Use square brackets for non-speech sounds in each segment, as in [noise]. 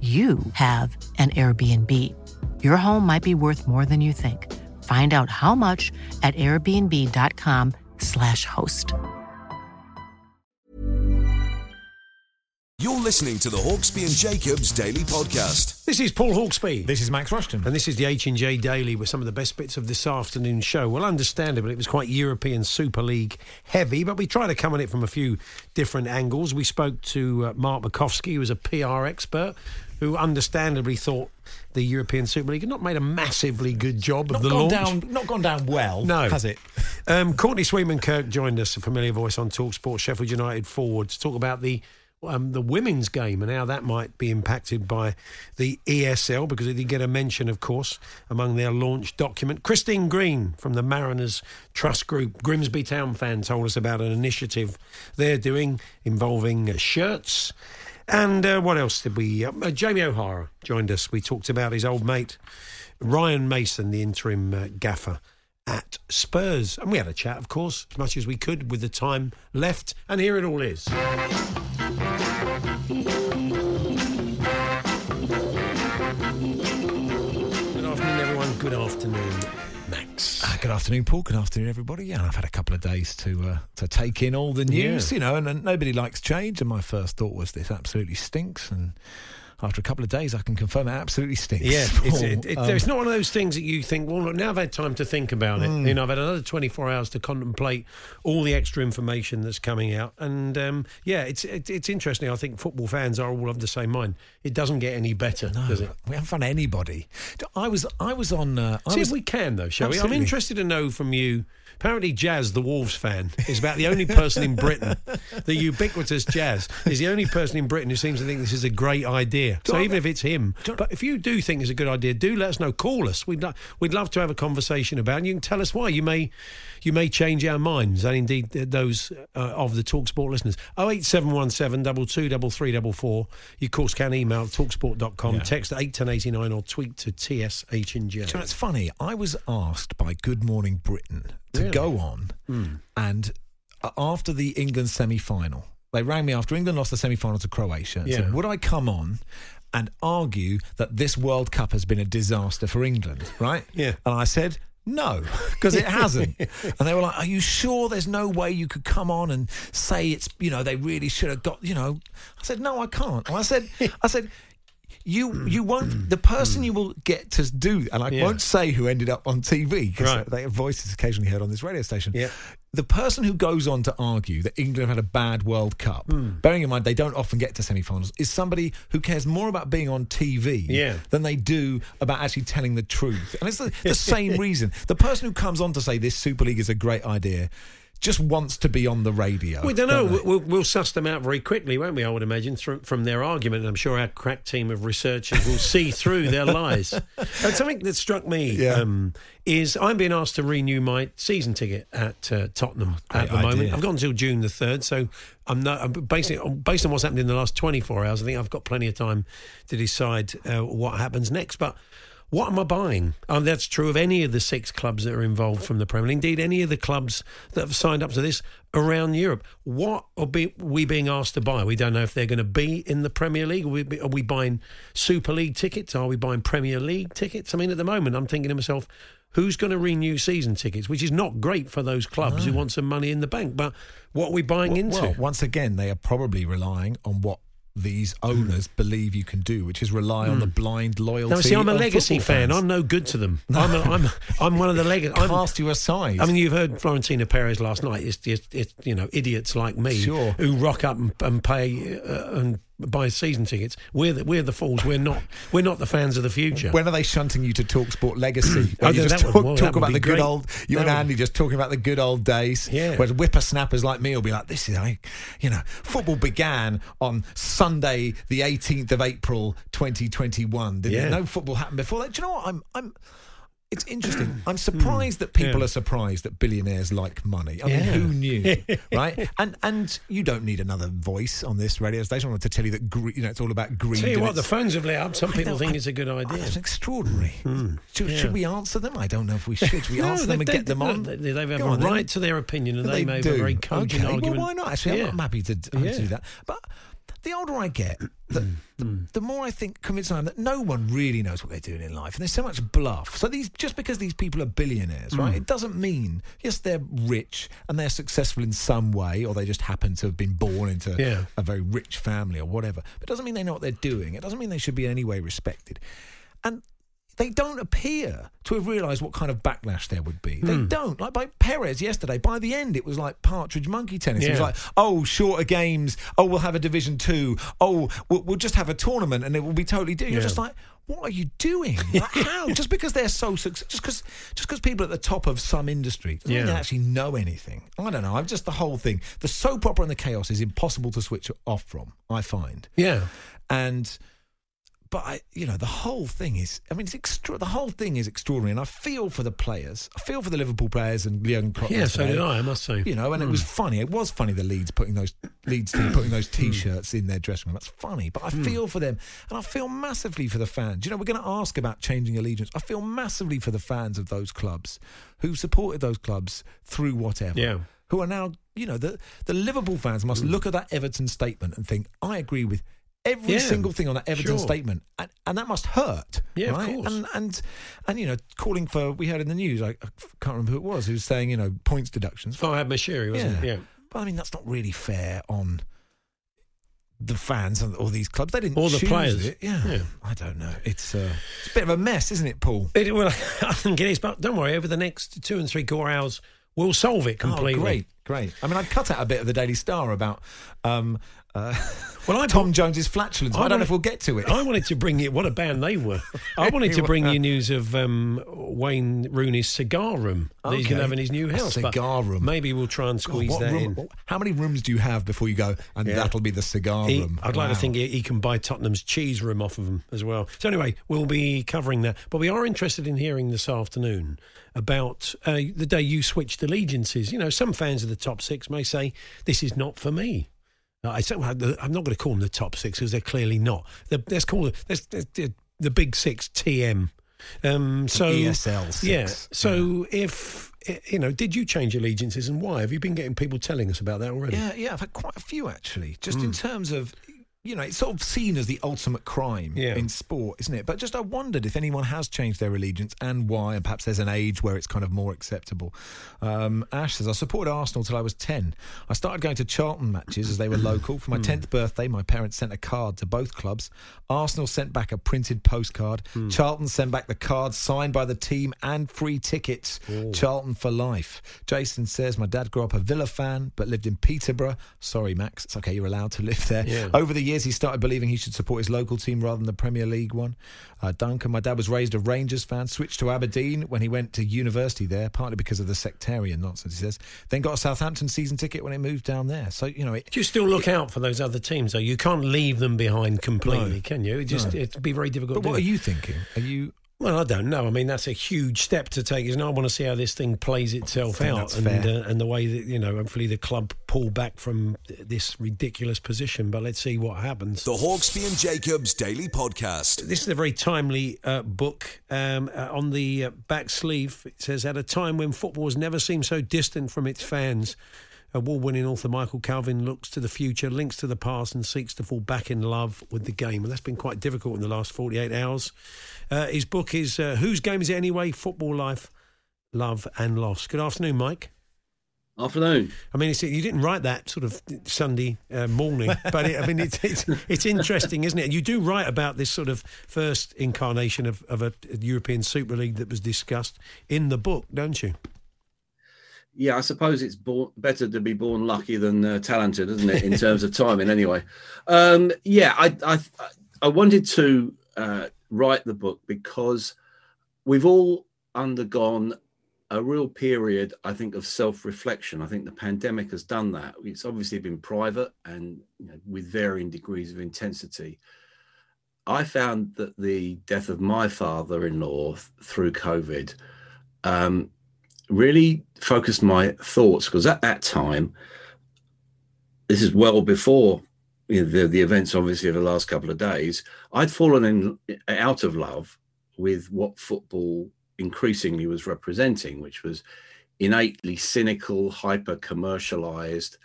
you have an Airbnb. Your home might be worth more than you think. Find out how much at airbnb.com/slash host. You're listening to the Hawksbee and Jacobs Daily Podcast. This is Paul Hawksbee. This is Max Rushton. And this is the H&J Daily with some of the best bits of this afternoon's show. Well, understandably, it was quite European Super League heavy, but we try to come at it from a few different angles. We spoke to uh, Mark Borkowski, who is a PR expert, who understandably thought the European Super League had not made a massively good job not of the gone launch. Down, not gone down well, no. has it? Um, Courtney Sweetman Kirk joined us, a familiar voice on Talksport, Sheffield United forward, to talk about the um, the women's game and how that might be impacted by the ESL because it did get a mention, of course, among their launch document. Christine Green from the Mariners Trust Group, Grimsby Town fan, told us about an initiative they're doing involving uh, shirts. And uh, what else did we? Uh, uh, Jamie O'Hara joined us. We talked about his old mate, Ryan Mason, the interim uh, gaffer at Spurs. And we had a chat, of course, as much as we could with the time left. And here it all is. Max. Uh, good afternoon, Paul. Good afternoon, everybody. Yeah, and I've had a couple of days to uh, to take in all the news, Yeah. you know, and, and nobody likes change. And my first thought was this absolutely stinks. And after a couple of days, I can confirm it absolutely stinks. Yeah, it's, it, [laughs] it, Um, it's not one of those things that you think, well, look, now I've had time to think about it. You know, I've had another 24 hours to contemplate all the extra information that's coming out. And um, yeah, it's it, it's interesting. I think football fans are all of the same mind. It doesn't get any better, does it? we haven't found anybody. I was I was on. Uh, I See was, if we can, though, shall we? I'm interested to know from you. Apparently, Jazz, the Wolves fan, is about the only person in Britain, the ubiquitous Jazz, is the only person in Britain who seems to think this is a great idea. So I- even if it's him, but if you do think it's a good idea, do let us know. Call us. We'd lo- we'd love to have a conversation about. it. And you can tell us why. You may you may change our minds, and indeed those uh, of the Talksport listeners. Oh eight seven one seven double two double three double four. You of course can email talksport.com, Yeah. text eight ten eighty nine, or tweet to TSH and J. Do know, it's funny. I was asked by Good Morning Britain to Really? go on, and uh, after the England semi final, they rang me after England lost the semi final to Croatia and Yeah. said, Would I come on and argue that this World Cup has been a disaster for England, right? Yeah. And I said, no, because it hasn't. [laughs] and they were like, "Are you sure there's no way you could come on and say it's you know they really should have got you know?" I said, "No, I can't." And I said, [laughs] "I said." You mm. you won't the person mm. you will get to do and I Yeah. won't say who ended up on TV because Right. they voices occasionally heard on this radio station. Yeah. The person who goes on to argue that England had a bad World Cup, hmm. bearing in mind they don't often get to semi-finals, is somebody who cares more about being on TV Yeah. than they do about actually telling the truth. And it's the, the [laughs] same reason. The person who comes on to say this Super League is a great idea just wants to be on the radio. We don't know. they? We'll, we'll suss them out very quickly, won't we? I would imagine through, from their argument. I'm sure our crack team of researchers will see [laughs] through their lies. And something that struck me Yeah. um, is I'm being asked to renew my season ticket at uh, Tottenham at Great the moment. I've got until June the third, so I'm not I'm basically based on what's happened in the last 24 hours. I think I've got plenty of time to decide uh, what happens next. But what am I buying? Um, that's true of any of the six clubs that are involved from the Premier League. Indeed, any of the clubs that have signed up to this around Europe. What are be, we being asked to buy? We don't know if they're going to be in the Premier League. Are we, are we buying Super League tickets? Are we buying Premier League tickets? I mean, at the moment, I'm thinking to myself, who's going to renew season tickets? Which is not great for those clubs who want some money in the bank. But what are we buying into? Well, once again, they are probably relying on what these owners believe you can do, which is rely on the blind loyalty. No, see, I'm a legacy fan. I'm no good to them. [laughs] I'm, a, I'm, I'm one of the legacy. Cast you aside. I mean, you've heard Florentino Perez last night. It's, it's, it's you know idiots like me Sure. who rock up and, and pay uh, and buy season tickets. We're the, we're the fools. We're not we're not the fans of the future. when are they shunting you to talk sport legacy? [clears throat] Oh, you just would- talk, well, talk about the good great. old, you That and would- Andy just talking about the good old days. Yeah. Whereas whippersnappers like me will be like, this is, I, you know, football began on Sunday, the 18th of April, 2021. Didn't Yeah. No football happened before that. Do you know what? I'm, I'm, it's interesting. [clears throat] I'm surprised that people Hmm. Yeah. are surprised that billionaires like money. I mean, Yeah. who knew, [laughs] right? And and you don't need another voice on this radio station. To tell you that gre- you know it's all about greed. Tell you and what, the it's- phones have lit up. Some people know, think I- it's a good idea. that's extraordinary. Should, yeah. should we answer them? I don't know if we should. Should we [laughs] answer them and get them on? They, they have Go a on then. right to their opinion, and they, may have a very cogent okay, argument. Well, why not? Actually, Yeah. I'm happy to, happy to Yeah. do that. But the older I get, the, [clears throat] the, hmm. the more I think convinced I am that no one really knows what they're doing in life, and there's so much bluff. So these just because these people are billionaires, right? Hmm. It doesn't mean yes they're rich and they're successful in some way, or they just happen to have been born into Yeah. a very rich family or whatever. But it doesn't mean they know what they're doing. It doesn't mean they should be in any way respected. And they don't appear to have realised what kind of backlash there would be. They Hmm. don't. Like by Perez yesterday, by the end, it was like partridge monkey tennis. It was like, oh, shorter games. Oh, we'll have a Division Two. Oh, we'll, we'll just have a tournament and it will be totally different. You're just like, what are you doing? [laughs] Like, how? just because they're so successful, just because just because people at the top of some industry doesn't mean they Yeah. actually know anything. I don't know. I'm just the whole thing. The soap opera and the chaos is impossible to switch off from. I find Yeah. and but I, you know, the whole thing is. I mean, it's extra. The whole thing is extraordinary, and I feel for the players. I feel for the Liverpool players and Leon Klopp. Yeah, so did I, I must say. You know, and it was hmm. funny. It was funny. The Leeds putting those Leeds team putting those hmm. T-shirts in their dressing room. That's funny. But I hmm. feel for them, and I feel massively for the fans. You know, we're going to ask about changing allegiance. I feel massively for the fans of those clubs who supported those clubs through whatever. Yeah. Who are now, you know, the the Liverpool fans must look at that Everton statement and think, I agree with every Yeah, single thing on that Everton sure. statement, and, and that must hurt. Yeah, of right? course. And and and you know, calling for we heard in the news, I, I can't remember who it was, who was saying, you know, points deductions. Farhad Moshiri, wasn't Yeah. it? Yeah. But I mean, that's not really fair on the fans and all these clubs. They didn't Or the players. It. Yeah. Yeah. I don't know. It's, uh, it's a bit of a mess, isn't it, Paul? It, well, [laughs] I think it is, but don't worry. Over the next two and three quarter hours, we'll solve it completely. Oh, great, great. I mean, I'd cut out a bit of the Daily Star about um, uh, [laughs] Well, I Tom Jones's flatulence. I, I don't know if we'll get to it. I wanted to bring you. What a band they were! [laughs] I wanted to bring you news of um, Wayne Rooney's cigar room that he's going to have in his new house. but cigar room. Maybe we'll try and God, squeeze what that room- in. how many rooms do you have before you go? And Yeah. that'll be the cigar He- room. I'd like to think he, he can buy Tottenham's cheese room off of him as well. So anyway, we'll be covering that. But we are interested in hearing this afternoon about uh, the day you switched allegiances. You know, some fans of the top six may say this is not for me. I say, well, I'm not going to call them the top six because they're clearly not. The, let's call it let's, the, the big six TM. Um, so ESL six. yeah. So if eh, you know, did you change allegiances and why? Have you been getting people telling us about that already? Yeah, yeah, I've had quite a few actually. Just Hmm. in terms of, you know, it's sort of seen as the ultimate crime Yeah. in sport, isn't it? But just I wondered if anyone has changed their allegiance and why, and perhaps there's an age where it's kind of more acceptable. Um, Ash says, I supported Arsenal till I was 10. I started going to Charlton matches as they were [coughs] local. For my 10th birthday, my parents sent a card to both clubs. Arsenal sent back a printed postcard. Charlton sent back the card signed by the team and free tickets. Charlton for life. Jason says, My dad grew up a Villa fan but lived in Peterborough. Sorry, Max. It's okay, you're allowed to live there. Yeah. Over the years, he started believing he should support his local team rather than the Premier League one. Uh, Duncan, my dad was raised a Rangers fan, switched to Aberdeen when he went to university there, partly because of the sectarian nonsense, he says. Then got a Southampton season ticket when it moved down there. So, you know, it, Do you still look out for those other teams, though? You can't leave them behind completely, No. can you? It just No. it'd be very difficult. but what are you thinking? Are you. Well, I don't know. I mean, that's a huge step to take. Isn't it? I want to see how this thing plays itself out, and uh, and the way that you know, hopefully, the club pull back from this ridiculous position. But let's see what happens. The Hawksbee and Jacobs Daily Podcast. This is a very timely uh, book. Um, uh, on the uh, back sleeve, it says, At a time when football has never seemed so distant from its fans, award winning author Michael Calvin looks to the future, links to the past, and seeks to fall back in love with the game. And that's been quite difficult in the last 48 hours. Uh, his book is uh, Whose Game Is It Anyway? Football Life, Love and Loss. Good afternoon, Mike. Afternoon. I mean, you didn't write that sort of Sunday uh, morning, but it, I mean, it's, it's, it's interesting, isn't it? You do write about this sort of first incarnation of, of a European Super League that was discussed in the book, don't you? Yeah, I suppose it's born, better to be born lucky than uh, talented, isn't it? In [laughs] terms of timing, anyway. Um, yeah, I, I I wanted to uh, write the book because we've all undergone a real period, I think, of self-reflection. I think the pandemic has done that. It's obviously been private and you know, with varying degrees of intensity. I found that the death of my father-in-law through COVID um, really focused my thoughts because at that time, this is well before you know, the, the events, obviously, of the last couple of days, I'd fallen in out of love with what football increasingly was representing, which was innately cynical, hyper commercialized,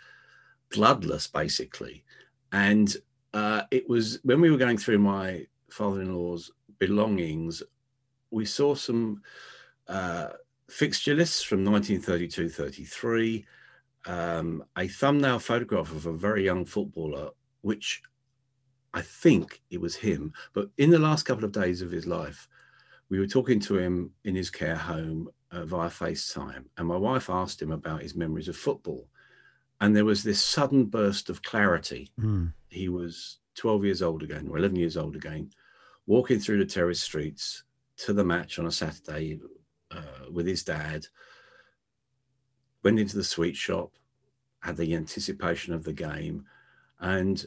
bloodless, basically. And uh, it was when we were going through my father in law's belongings, we saw some uh, fixture lists from 1932 33, um, a thumbnail photograph of a very young footballer, which I think it was him, but in the last couple of days of his life, we were talking to him in his care home uh, via FaceTime, and my wife asked him about his memories of football. And there was this sudden burst of clarity. Mm. He was 12 years old again, or 11 years old again, walking through the terrace streets to the match on a Saturday uh, with his dad. Went into the sweet shop, had the anticipation of the game, and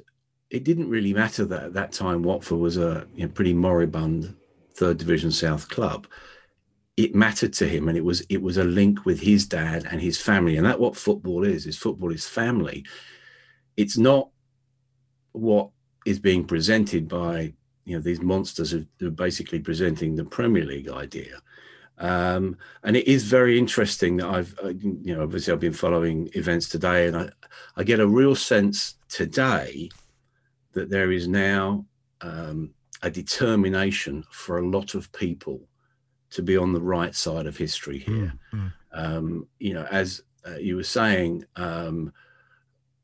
it didn't really matter that at that time Watford was a you know, pretty moribund third division South club. It mattered to him, and it was it was a link with his dad and his family, and that what football is. Is football is family. It's not what is being presented by you know these monsters who are basically presenting the Premier League idea. Um, and it is very interesting that I've, uh, you know, obviously I've been following events today, and I, I get a real sense today that there is now um, a determination for a lot of people to be on the right side of history here. Mm, Um, you know, as uh, you were saying, um,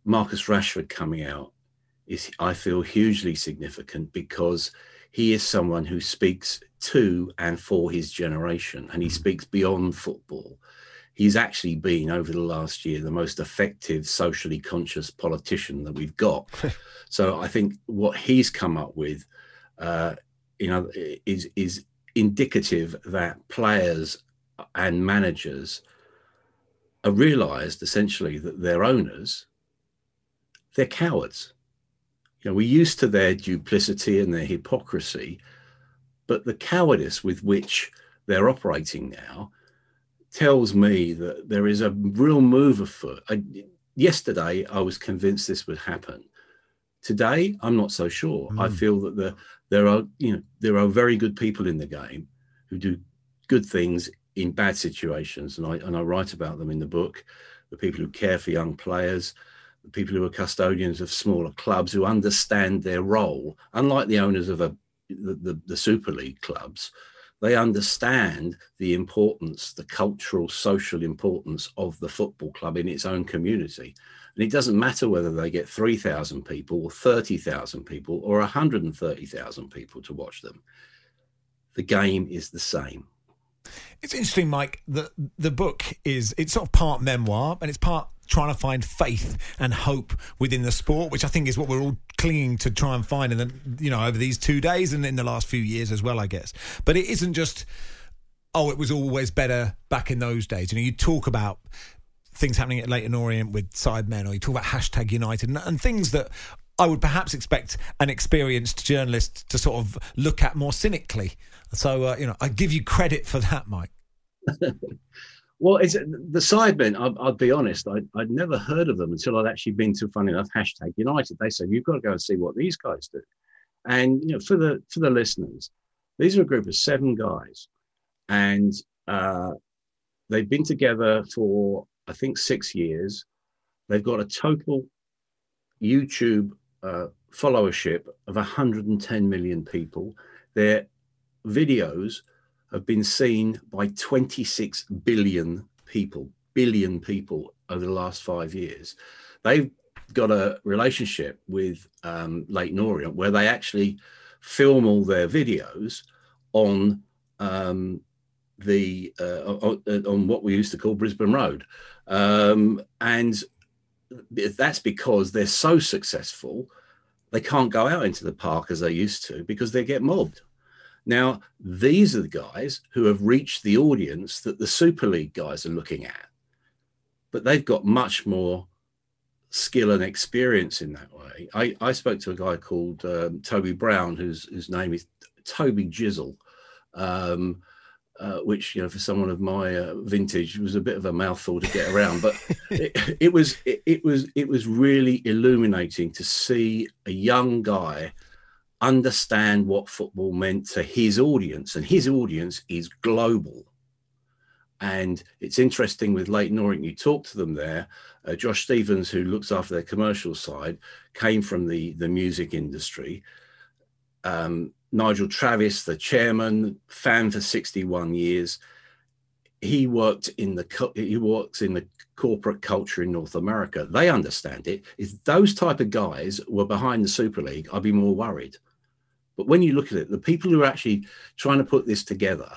Marcus Rashford coming out is, I feel, hugely significant because he is someone who speaks to and for his generation, and he mm. speaks beyond football. He's actually been, over the last year, the most effective socially conscious politician that we've got. [laughs] so I think what he's come up with uh, you know, is is indicative that players and managers are realised essentially that their owners they're cowards. You know, we're used to their duplicity and their hypocrisy, but the cowardice with which they're operating now tells me that there is a real move afoot. I, yesterday, I was convinced this would happen. Today, I'm not so sure. Mm. I hmm. feel that the there are you know there are very good people in the game who do good things in bad situations, and I and I write about them in the book. The people who care for young players, people who are custodians of smaller clubs who understand their role, unlike the owners of a the, the, the Super League clubs, they understand the importance, the cultural, social importance of the football club in its own community. And it doesn't matter whether they get 3,000 people or 30,000 people or 130,000 people to watch them. The game is the same. It's interesting, Mike. The the book is it's sort of part memoir and it's part trying to find faith and hope within the sport, which I think is what we're all clinging to try and find. And then you know over these two days and in the last few years as well, I guess. But it isn't just oh, it was always better back in those days. You know, you talk about things happening at Leyton Orient with Sidemen, or you talk about hashtag United and, and things that I would perhaps expect an experienced journalist to sort of look at more cynically. So, uh, you know, I give you credit for that, Mike. [laughs] well, it's the Sidemen. I'll, I'll, be honest. I, would never heard of them until I'd actually been to, funny enough, hashtag United. They said you've got to go and see what these guys do. And you know, for the for the listeners, these are a group of seven guys, and uh, they've been together for I think, six years. They've got a total YouTube uh, followership of 110 million people. Their videos have been seen by 26 billion people, billion people over the last five years. They've got a relationship with um, Leyton Orient where they actually film all their videos on um, the uh, on, on, what we used to call Brisbane Road, um, and that's because they're so successful they can't go out into the park as they used to because they get mobbed. Now, these are the guys who have reached the audience that the Super League guys are looking at, but they've got much more skill and experience in that way. I, I spoke to a guy called um, Toby Brown, whose whose name is Toby Jizzle, um, uh, which you know for someone of my uh, vintage was a bit of a mouthful to get around, but [laughs] it, it, was it, it was it was really illuminating to see a young guy understand what football meant to his audience, and his audience is global. And it's interesting with Leyton Orient, you talk to them there. Uh, Josh Stevens, who looks after their commercial side, came from the, the music industry. Um, Nigel Travis, the chairman, fan for 61 years. He worked in the he works in the corporate culture in North America. They understand it. If those type of guys were behind the Super League, I'd be more worried. But when you look at it, the people who are actually trying to put this together,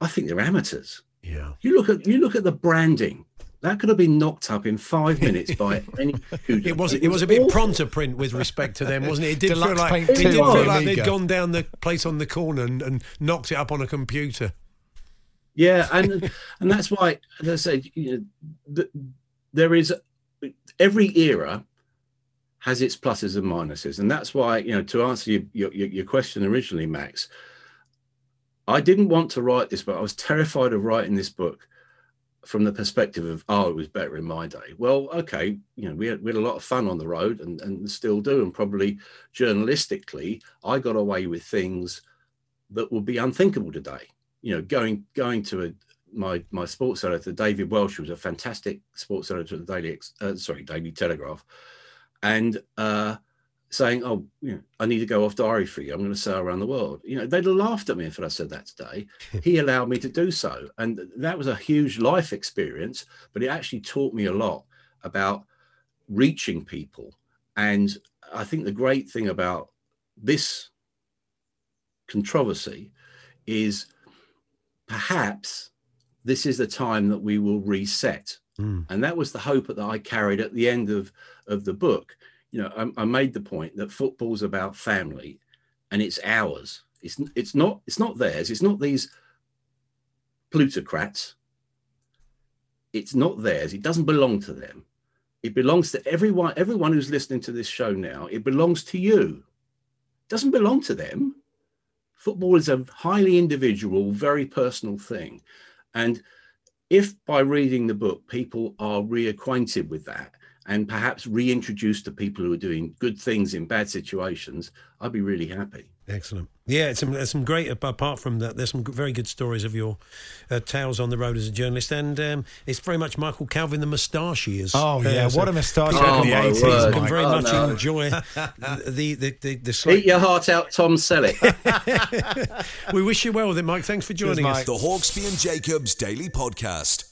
I think they're amateurs. Yeah. You look at you look at the branding. That could have been knocked up in five [laughs] minutes by any. it was it, was, a bit Prontaprint with respect to them, wasn't it? It did Deluxe feel like it did feel like they'd gone down the place on the corner and, and knocked it up on a computer. Yeah, and and that's why, as I said, you know, there is every era has its pluses and minuses. And that's why, you know, to answer your, your, your question originally, Max, I didn't want to write this book. I was terrified of writing this book from the perspective of, oh, it was better in my day. Well, okay, you know, we had, we had a lot of fun on the road and, and still do. And probably journalistically, I got away with things that would be unthinkable today. You know, going going to a, my my sports editor, David Welsh, who was a fantastic sports editor at the Daily, uh, sorry, Daily Telegraph, and uh, saying, "Oh, you know, I need to go off diary for you. I'm going to sail around the world." You know, they'd have laughed at me if I said that today. [laughs] he allowed me to do so, and that was a huge life experience. But it actually taught me a lot about reaching people. And I think the great thing about this controversy is perhaps this is the time that we will reset Mm. And that was the hope that I carried at the end of, of the book. You know, I, I made the point that football's about family and it's ours. It's, it's not it's not theirs. It's not these plutocrats. It's not theirs. It doesn't belong to them. It belongs to everyone. Everyone who's listening to this show now. It belongs to you. It doesn't belong to them. Football is a highly individual, very personal thing, and if by reading the book people are reacquainted with that and perhaps reintroduced to people who are doing good things in bad situations, I'd be really happy. Excellent. Yeah, it's some, some great. Apart from that, there's some very good stories of your uh, tales on the road as a journalist, and um, it's very much Michael Calvin the moustache is. Oh yeah, uh, what a moustache oh, the eighties! You can very oh, much no. enjoy the [laughs] the the, the, the slight... Eat your heart out, Tom Selleck. [laughs] we wish you well with it, Mike. Thanks for joining Cheers, us. The Hawksbee and Jacobs Daily Podcast.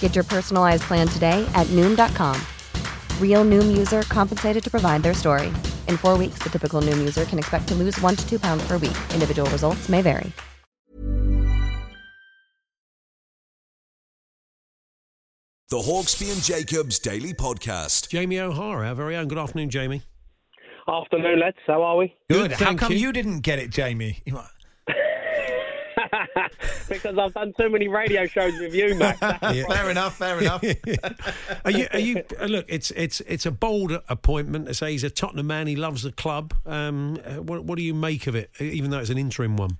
Get your personalized plan today at Noom.com. Real Noom user compensated to provide their story. In four weeks, the typical Noom user can expect to lose one to two pounds per week. Individual results may vary. The Hawksbee and Jacobs Daily Podcast. Jamie O'Hara, our very own. Good afternoon, Jamie. Afternoon, lads. How are we? Good. How thank come you. you. didn't get it, Jamie? You might- [laughs] because I've done too many radio shows with you, Max. That's the problem. Fair enough. Fair enough. [laughs] are you? Are you? uh, Look, it's it's it's a bold appointment. To say he's a Tottenham man, he loves the club. Um, uh, what what do you make of it? Even though it's an interim one.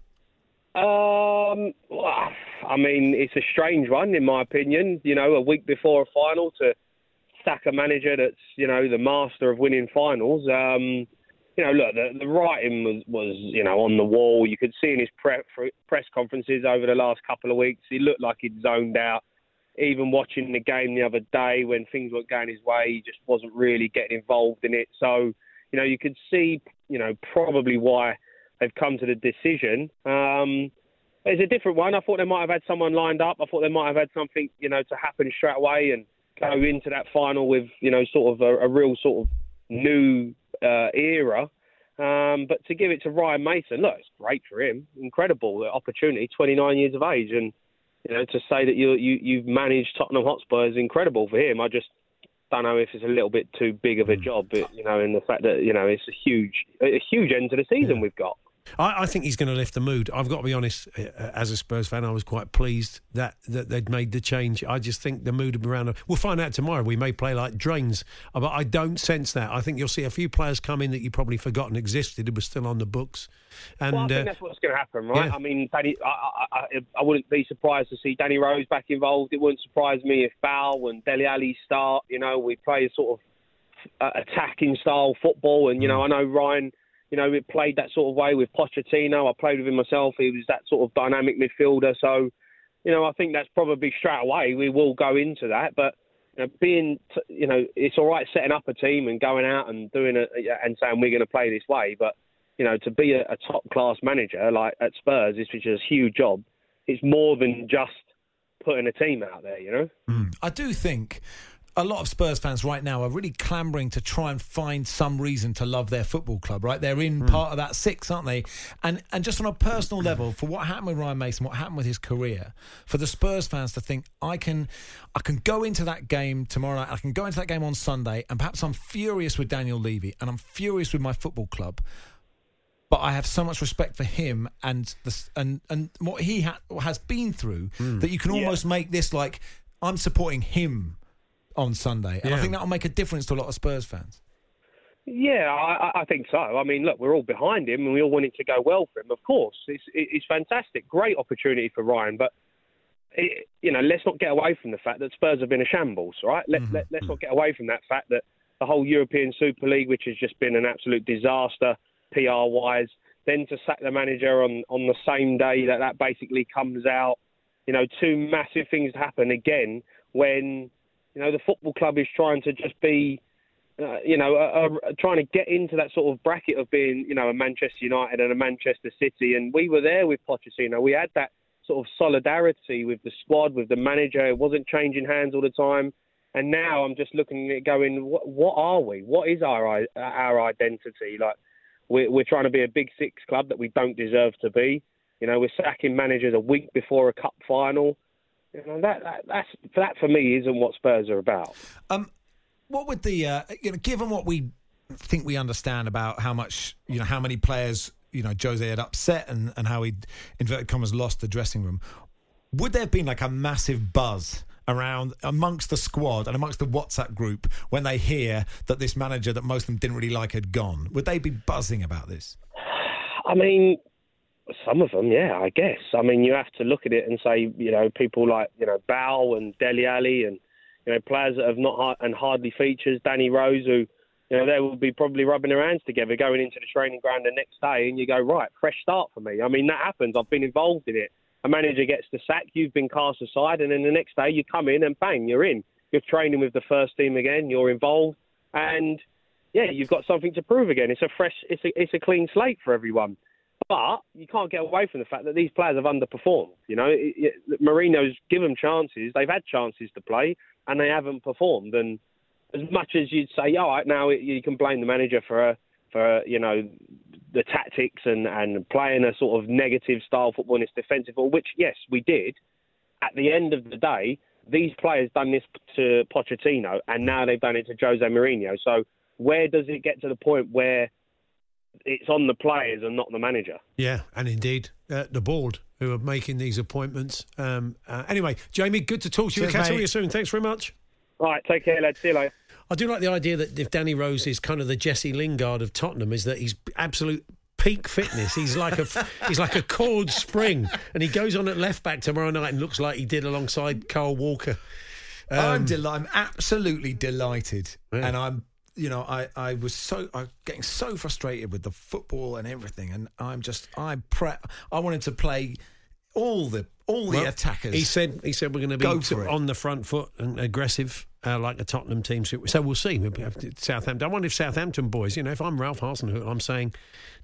Um, well, I mean, it's a strange one, in my opinion. You know, a week before a final to sack a manager that's you know the master of winning finals. Um, you know, look, the, the writing was, was you know on the wall. You could see in his pre- press conferences over the last couple of weeks, he looked like he'd zoned out. Even watching the game the other day when things weren't going his way, he just wasn't really getting involved in it. So, you know, you could see, you know, probably why they've come to the decision. Um, it's a different one. I thought they might have had someone lined up. I thought they might have had something, you know, to happen straight away and go into that final with, you know, sort of a, a real sort of new uh, era. Um, but to give it to Ryan Mason, look, it's great for him. Incredible opportunity. 29 years of age, and you know, to say that you you you've managed Tottenham Hotspur is incredible for him. I just don't know if it's a little bit too big of a job, but you know, in the fact that you know it's a huge a huge end to the season we've got. I, I think he's going to lift the mood. I've got to be honest. uh, As a Spurs fan, I was quite pleased that, that they'd made the change. I just think the mood around. We'll find out tomorrow. We may play like drains, uh, but I don't sense that. I think you'll see a few players come in that you probably forgotten existed. It was still on the books, and well, I think uh, that's what's going to happen, right? yeah. I mean, Danny, I, I, I, I wouldn't be surprised to see Danny Rose back involved. It wouldn't surprise me if Bow and Dele Alli start. You know, we play a sort of uh, attacking style football, and you know, I know Ryan. You know, we played that sort of way with Pochettino. I played with him myself. He was that sort of dynamic midfielder. So, you know, I think that's probably straight away we will go into that. But you know, being, you know, it's all right setting up a team and going out and doing it and saying we're going to play this way. But you know, to be a, a top class manager like at Spurs, which is a huge job. It's more than just putting a team out there. You know. Mm. I do think a lot of Spurs fans right now are really clambering to try and find some reason to love their football club. Right, they're in hmm. part of that six, aren't they? And and just on a personal level, for what happened with Ryan Mason, what happened with his career, for the Spurs fans to think I can, I can go into that game tomorrow night, I can go into that game on Sunday, and perhaps I'm furious with Daniel Levy and I'm furious with my football club. But I have so much respect for him and the, and and what he ha- has been through hmm. that you can almost make this like I'm supporting him on Sunday, and I think that will make a difference to a lot of Spurs fans. Yeah, I, I- I think so. I mean, look, we're all behind him, and we all want it to go well for him. Of course, it's it's fantastic, great opportunity for Ryan. But it, you know, let's not get away from the fact that Spurs have been a shambles, right? Let, mm-hmm. let, let's not mm. get away from that fact that the whole European Super League, which has just been an absolute disaster PR wise, then to sack the manager on on the same day that that basically comes out, you know, two massive things happen again when you know the football club is trying to just be uh, you know, trying to get into that sort of bracket of being, you know, a Manchester United and a Manchester City. And we were there with Pochettino. We had that sort of solidarity with the squad, with the manager. It wasn't changing hands all the time. And now I'm just looking at going, what, what are we? What is our our identity? Like, we're, we're trying to be a big six club that we don't deserve to be. You know, we're sacking managers a week before a cup final. You know, that, that that's that for me isn't what Spurs are about. Um, what would the uh, you know, given what we think we understand about how much you know how many players you know Jose had upset and and how he inverted commas lost the dressing room, would there have been like a massive buzz? Around amongst the squad and amongst the WhatsApp group when they hear that this manager that most of them didn't really like had gone, would they be buzzing about this? I mean, some of them, yeah, I guess. I mean, you have to look at it and say, you know, people like, you know, Bow and Dele Alli and, you know, players that have not and hardly features, Danny Rose, who, you know, they will be probably rubbing their hands together going into the training ground the next day and you go, right, fresh start for me. I mean, that happens. I've been involved in it. a manager gets the sack, you've been cast aside, and then the next day you come in and bang, you're in. You're training with the first team again. You're involved, and yeah, you've got something to prove again. It's a fresh, it's a, it's a clean slate for everyone. But you can't get away from the fact that these players have underperformed. You know, it, it, Mourinho's given chances. They've had chances to play, and they haven't performed. And as much as you'd say, oh, all right, now you can blame the manager for a, for you know the tactics and and playing a sort of negative style football and it's defensive, which yes we did. At the end of the day, these players done this to Pochettino, and now they've done it to Jose Mourinho. So where does it get to the point where it's on the players and not the manager? Yeah, and indeed uh, the board who are making these appointments. Um, uh, anyway, Jamie, good to talk to you. Cheers, catch up with you soon. Thanks very much. All right, take care, lads. See you later. I do like the idea that if Danny Rose is kind of the Jesse Lingard of Tottenham, is that he's absolute peak fitness. He's like a [laughs] he's like a cord spring, and he goes on at left back tomorrow night and looks like he did alongside Kyle Walker. Um, I'm del- I'm absolutely delighted, yeah. and I'm you know I I was so I'm getting so frustrated with the football and everything, and I'm just I pre I wanted to play all the all the well, attackers. He said he said we're going to be on the front foot and aggressive uh, like the Tottenham team. So we'll see. Southampton. I wonder if Southampton boys, you know, if I'm Ralph Hasenhüttl, I'm saying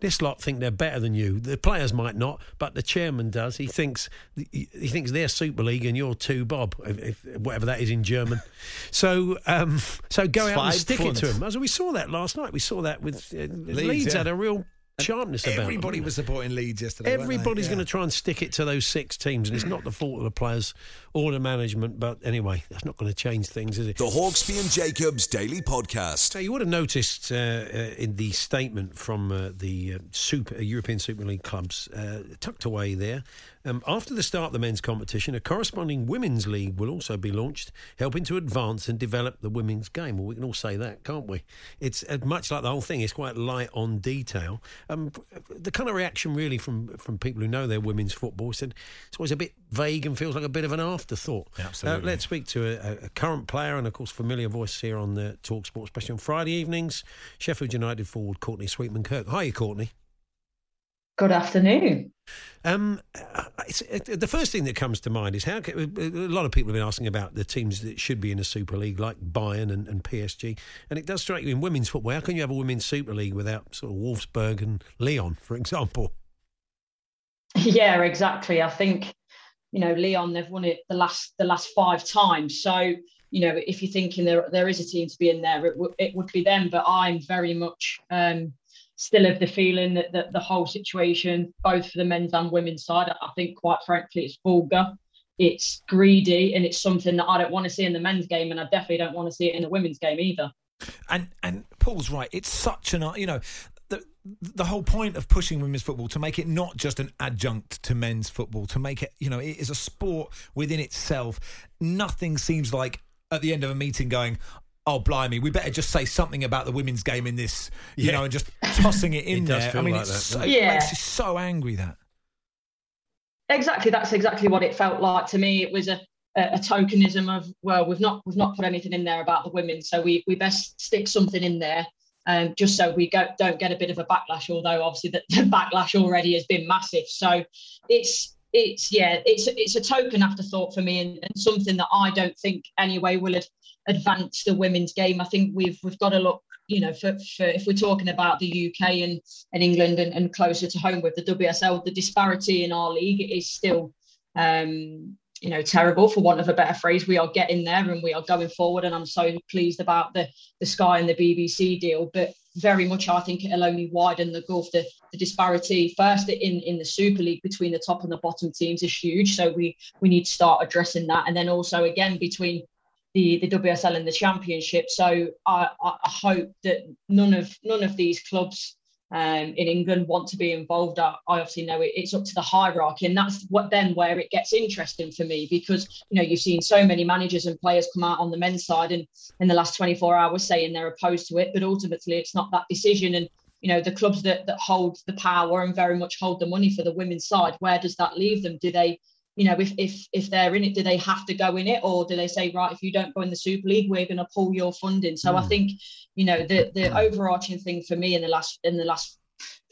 this lot think they're better than you. The players might not, but the chairman does. He thinks he thinks they're Super League and you're two Bob, if, if, whatever that is in German. [laughs] So um, so go out and stick it to him. As we saw that last night. We saw that with uh, Leeds, Leeds yeah. had a real sharpness about Everybody them, was supporting Leeds yesterday. Everybody's yeah. going to try and stick it to those six teams, and it's not the fault of the players or the management. But anyway, that's not going to change things, is it? The Hawksbee and Jacobs Daily Podcast. So you would have noticed uh, uh, in the statement from uh, the uh, Super European Super League clubs, uh, tucked away there, um, after the start of the men's competition, a corresponding women's league will also be launched, helping to advance and develop the women's game. Well, we can all say that, can't we? It's uh, much like the whole thing. It's quite light on detail. Um, the kind of reaction, really, from from people who know their women's football said it's always a bit vague and feels like a bit of an afterthought. Absolutely. Uh, let's speak to a, a, current player and, of course, familiar voice here on the Talk Sport, especially on Friday evenings. Sheffield United forward Courtney Sweetman Kirk. Hi, Courtney. Good afternoon. Um, it, the first thing that comes to mind is how a lot of people have been asking about the teams that should be in a Super League, like Bayern and, and, PSG. And it does strike you in women's football. How can you have a women's Super League without sort of Wolfsburg and Lyon, for example? [laughs] Yeah, exactly. I think you know Lyon they've won it the last the last five times. So you know if you're thinking there there is a team to be in there, it, w- it would be them. But I'm very much um, still of the feeling that, that the whole situation, both for the men's and women's side, I think quite frankly, it's vulgar, it's greedy, and it's something that I don't want to see in the men's game, and I definitely don't want to see it in the women's game either. And and Paul's right. It's such an you know the the whole point of pushing women's football to make it not just an adjunct to men's football, to make it you know it is a sport within itself. Nothing seems like at the end of a meeting going, oh blimey, we better just say something about the women's game in this, you yeah. know, and just tossing it [laughs] in it there. I mean, like so, yeah. it makes you so angry that. Exactly, that's exactly what it felt like to me. It was a, a, a tokenism of well, we've not we've not put anything in there about the women, so we we best stick something in there. Um, just so we go, don't get a bit of a backlash, although obviously the, [laughs] the backlash already has been massive. So it's it's yeah, it's it's a token afterthought for me, and, and something that I don't think anyway will advance the women's game. I think we've we've got to look, you know, for, for if we're talking about the UK and, and England and, and closer to home with the WSL, the disparity in our league is still um, you know terrible for want of a better phrase we are getting there and we are going forward and i'm so pleased about the the sky and the bbc deal but very much i think it'll only widen the gulf the, the disparity first in in the super league between the top and the bottom teams is huge so we we need to start addressing that and then also again between the, the WSL and the Championship. So I, I hope that none of none of these clubs um, in England want to be involved. I, I obviously know it, it's up to the hierarchy, and that's what then where it gets interesting for me because you know you've seen so many managers and players come out on the men's side and in the last 24 hours saying they're opposed to it, but ultimately it's not that decision and. You know the clubs that that hold the power and very much hold the money for the women's side. Where does that leave them? Do they you know, if if if they're in it, do they have to go in it, or do they say, right, if you don't go in the Super League, we're going to pull your funding? So mm. I think, you know, the the overarching thing for me in the last in the last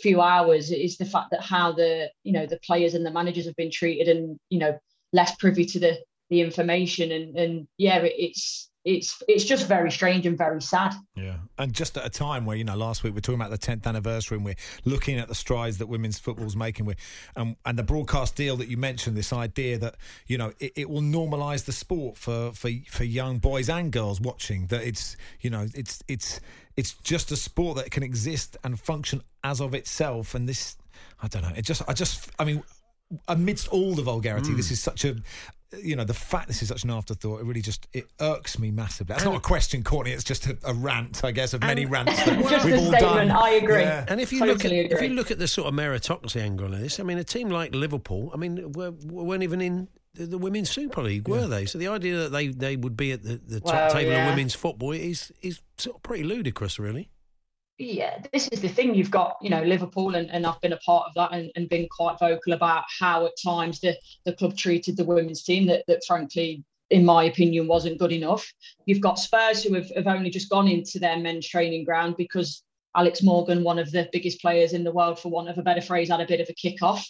few hours is the fact that how the you know the players and the managers have been treated and you know less privy to the the information and and yeah it, it's it's it's just very strange and very sad. Yeah, and just at a time where you know last week we're talking about the tenth anniversary and we're looking at the strides that women's football's making. With um, and the broadcast deal that you mentioned, this idea that you know it, it will normalise the sport for for for young boys and girls watching. That it's you know it's it's it's just a sport that can exist and function as of itself. And this, I don't know. It just I just I mean amidst all the vulgarity, mm. this is such a you know the fact this is such an afterthought it really just it irks me massively that's not a question courtney it's just a, a rant i guess of many rants [laughs] that just we've a all statement done i agree yeah. And if you Totally look at agree. if you look at the sort of meritocracy angle of this, I mean, a team like Liverpool, I mean, were, weren't even in the, the women's Super League, were they? So the idea that they, they would be at the, the top Well, table yeah. of women's football is is sort of pretty ludicrous, really. Yeah, this is the thing. You've got, you know, Liverpool, and, and I've been a part of that and, and been quite vocal about how at times the, the club treated the women's team that, that frankly, in my opinion, wasn't good enough. You've got Spurs who have, have only just gone into their men's training ground because Alex Morgan, one of the biggest players in the world, for want of a better phrase, had a bit of a kick off.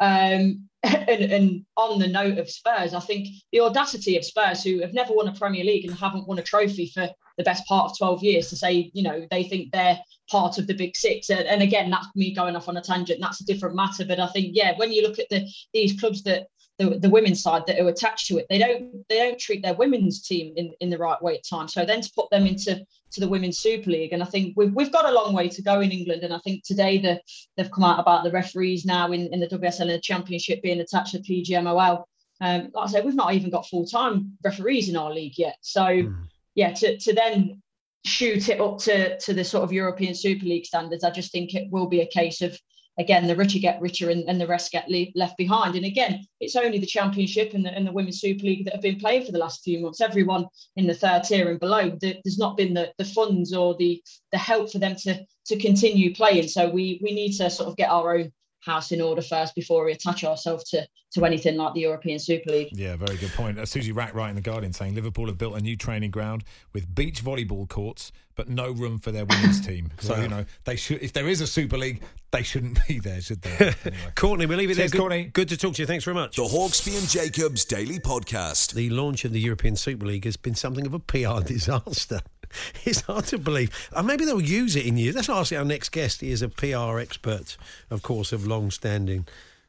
Um, [laughs] and, and on the note of Spurs, I think the audacity of Spurs, who have never won a Premier League and haven't won a trophy for the best part of 12 years, to say, you know, they think they're part of the big six. And, and again, that's me going off on a tangent. That's a different matter. But I think, yeah, when you look at the these clubs that the, the women's side that are attached to it, they don't they don't treat their women's team in, in the right way at times. So then to put them into to the women's super league, and I think we've we've got a long way to go in England. And I think today the they've come out about the referees now in, in the WSL and the Championship being attached to PGMOL. Um, like I said, we've not even got full time referees in our league yet. So yeah, to to then shoot it up to to the sort of European Super League standards, I just think it will be a case of again the richer get richer and, and the rest get le- left behind. And again, it's only the Championship and the, and the Women's Super League that have been playing for the last few months. Everyone in the third tier and below, there, there's not been the, the funds or the the help for them to to continue playing. So we we need to sort of get our own house in order first before we attach ourselves to to anything like the European Super League. Yeah, very good point. Uh, Suzy Wrack right in the Guardian saying Liverpool have built a new training ground with beach volleyball courts, but no room for their women's team. [laughs] So Wow. you know they should. If there is a Super League, they shouldn't be there, should they? [laughs] Anyway. Courtney, we'll leave it Cheers, there. Good, Courtney. good to talk to you. Thanks very much. The Hawksbee and Jacobs Daily Podcast. The launch of the European Super League has been something of a PR [laughs] disaster. [laughs] It's hard to believe. Uh, maybe they'll use it in years. Let's ask our next guest. He is a PR expert, of course, of long standing.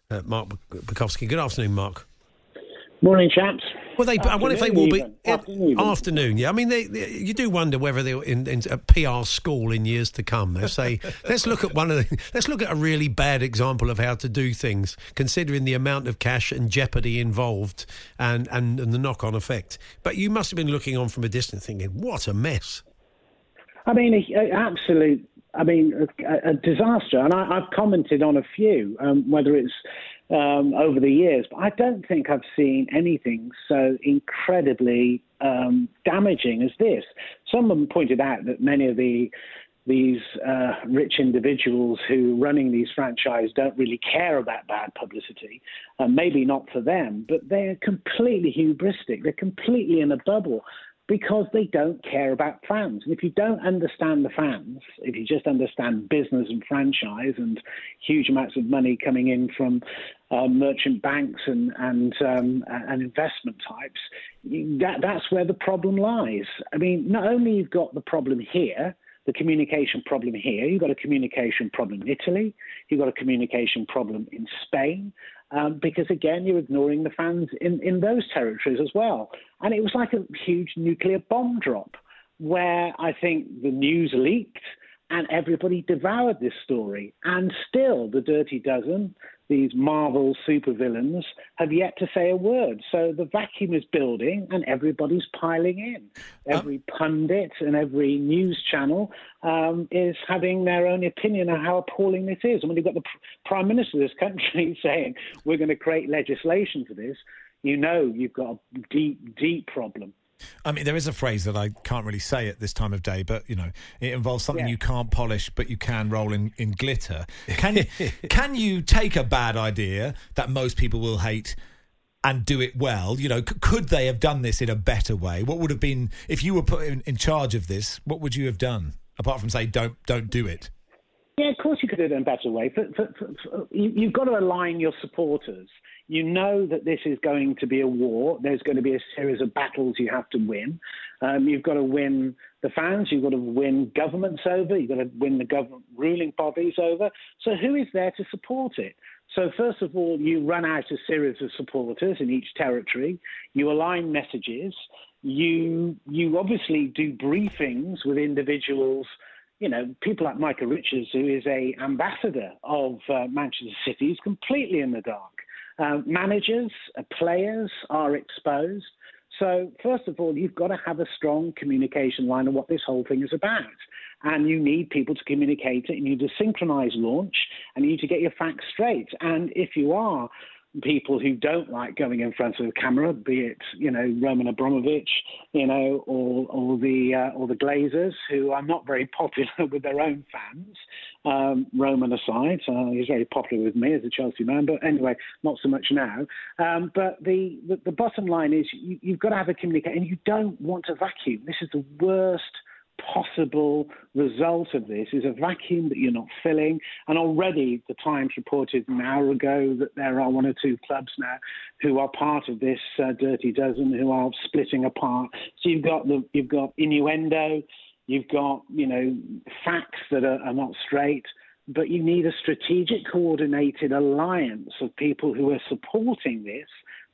Uh, Mark Borkowski. Good afternoon, Mark. Morning, chaps. Well, they. I wonder if they will be Afternoon. Afternoon, Yeah, I mean, they, they- you do wonder whether they're in, in a PR school in years to come. They say, [laughs] let's look at one of the. Let's look at a really bad example of how to do things, considering the amount of cash and jeopardy involved, and and, and the knock on effect. But you must have been looking on from a distance, thinking, what a mess. I mean, a, a absolute. I mean, a, a disaster. And I, I've commented on a few, um, whether it's um, over the years, but I don't think I've seen anything so incredibly um, damaging as this. Someone pointed out that many of the these uh, rich individuals who are running these franchises don't really care about bad publicity. Uh, maybe not for them, but they're completely hubristic. They're completely in a bubble because they don't care about fans. And if you don't understand the fans, if you just understand business and franchise and huge amounts of money coming in from uh, merchant banks and and um, and investment types, that that's where the problem lies. I mean, not only you've got the problem here the communication problem here. You've got a communication problem in Italy. You've got a communication problem in Spain. Um, because again, you're ignoring the fans in, in those territories as well. And it was like a huge nuclear bomb drop where I think the news leaked and everybody devoured this story. And still, the Dirty Dozen, these Marvel supervillains, have yet to say a word. So the vacuum is building and everybody's piling in. Every pundit and every news channel um, is having their own opinion on how appalling this is. And when you've got the pr- Prime Minister of this country [laughs] saying, we're going to create legislation for this, you know you've got a deep, deep problem. I mean, there is a phrase that I can't really say at this time of day, but you know, it involves something Yeah. you can't polish, but you can roll in, in glitter. Can you, [laughs] can you take a bad idea that most people will hate and do it well? You know, c- could they have done this in a better way? What would have been if you were put in, in charge of this? What would you have done apart from say, don't don't do it? Yeah, of course you could do it in a better way. For, for, for, you, you've got to align your supporters. You know that this is going to be a war. There's going to be a series of battles you have to win. Um, you've got to win the fans. You've got to win governments over. You've got to win the government ruling bodies over. So who is there to support it? So first of all, you run out a series of supporters in each territory. You align messages. You you obviously do briefings with individuals you know, people like Micah Richards, who is a ambassador of uh, Manchester City, is completely in the dark. Uh, managers, uh, players are exposed. So, first of all, you've got to have a strong communication line of what this whole thing is about. And you need people to communicate it. You need a synchronized launch and you need to get your facts straight. And if you are people who don't like going in front of the camera, be it you know Roman Abramovich, you know, or or the uh, or the Glazers, who are not very popular [laughs] with their own fans. Um, Roman aside, uh, he's very popular with me as a Chelsea man, but anyway, not so much now. Um, but the, the, the bottom line is you, you've got to have a communicator, and you don't want a vacuum. This is the worst possible result of this is a vacuum that you're not filling. And already the Times reported an hour ago that there are one or two clubs now who are part of this uh, dirty dozen who are splitting apart. So you've got the you've got innuendo, you've got you know facts that are, are not straight. But you need a strategic, coordinated alliance of people who are supporting this,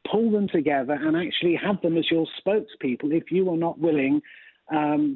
pull them together, and actually have them as your spokespeople if you are not willing um,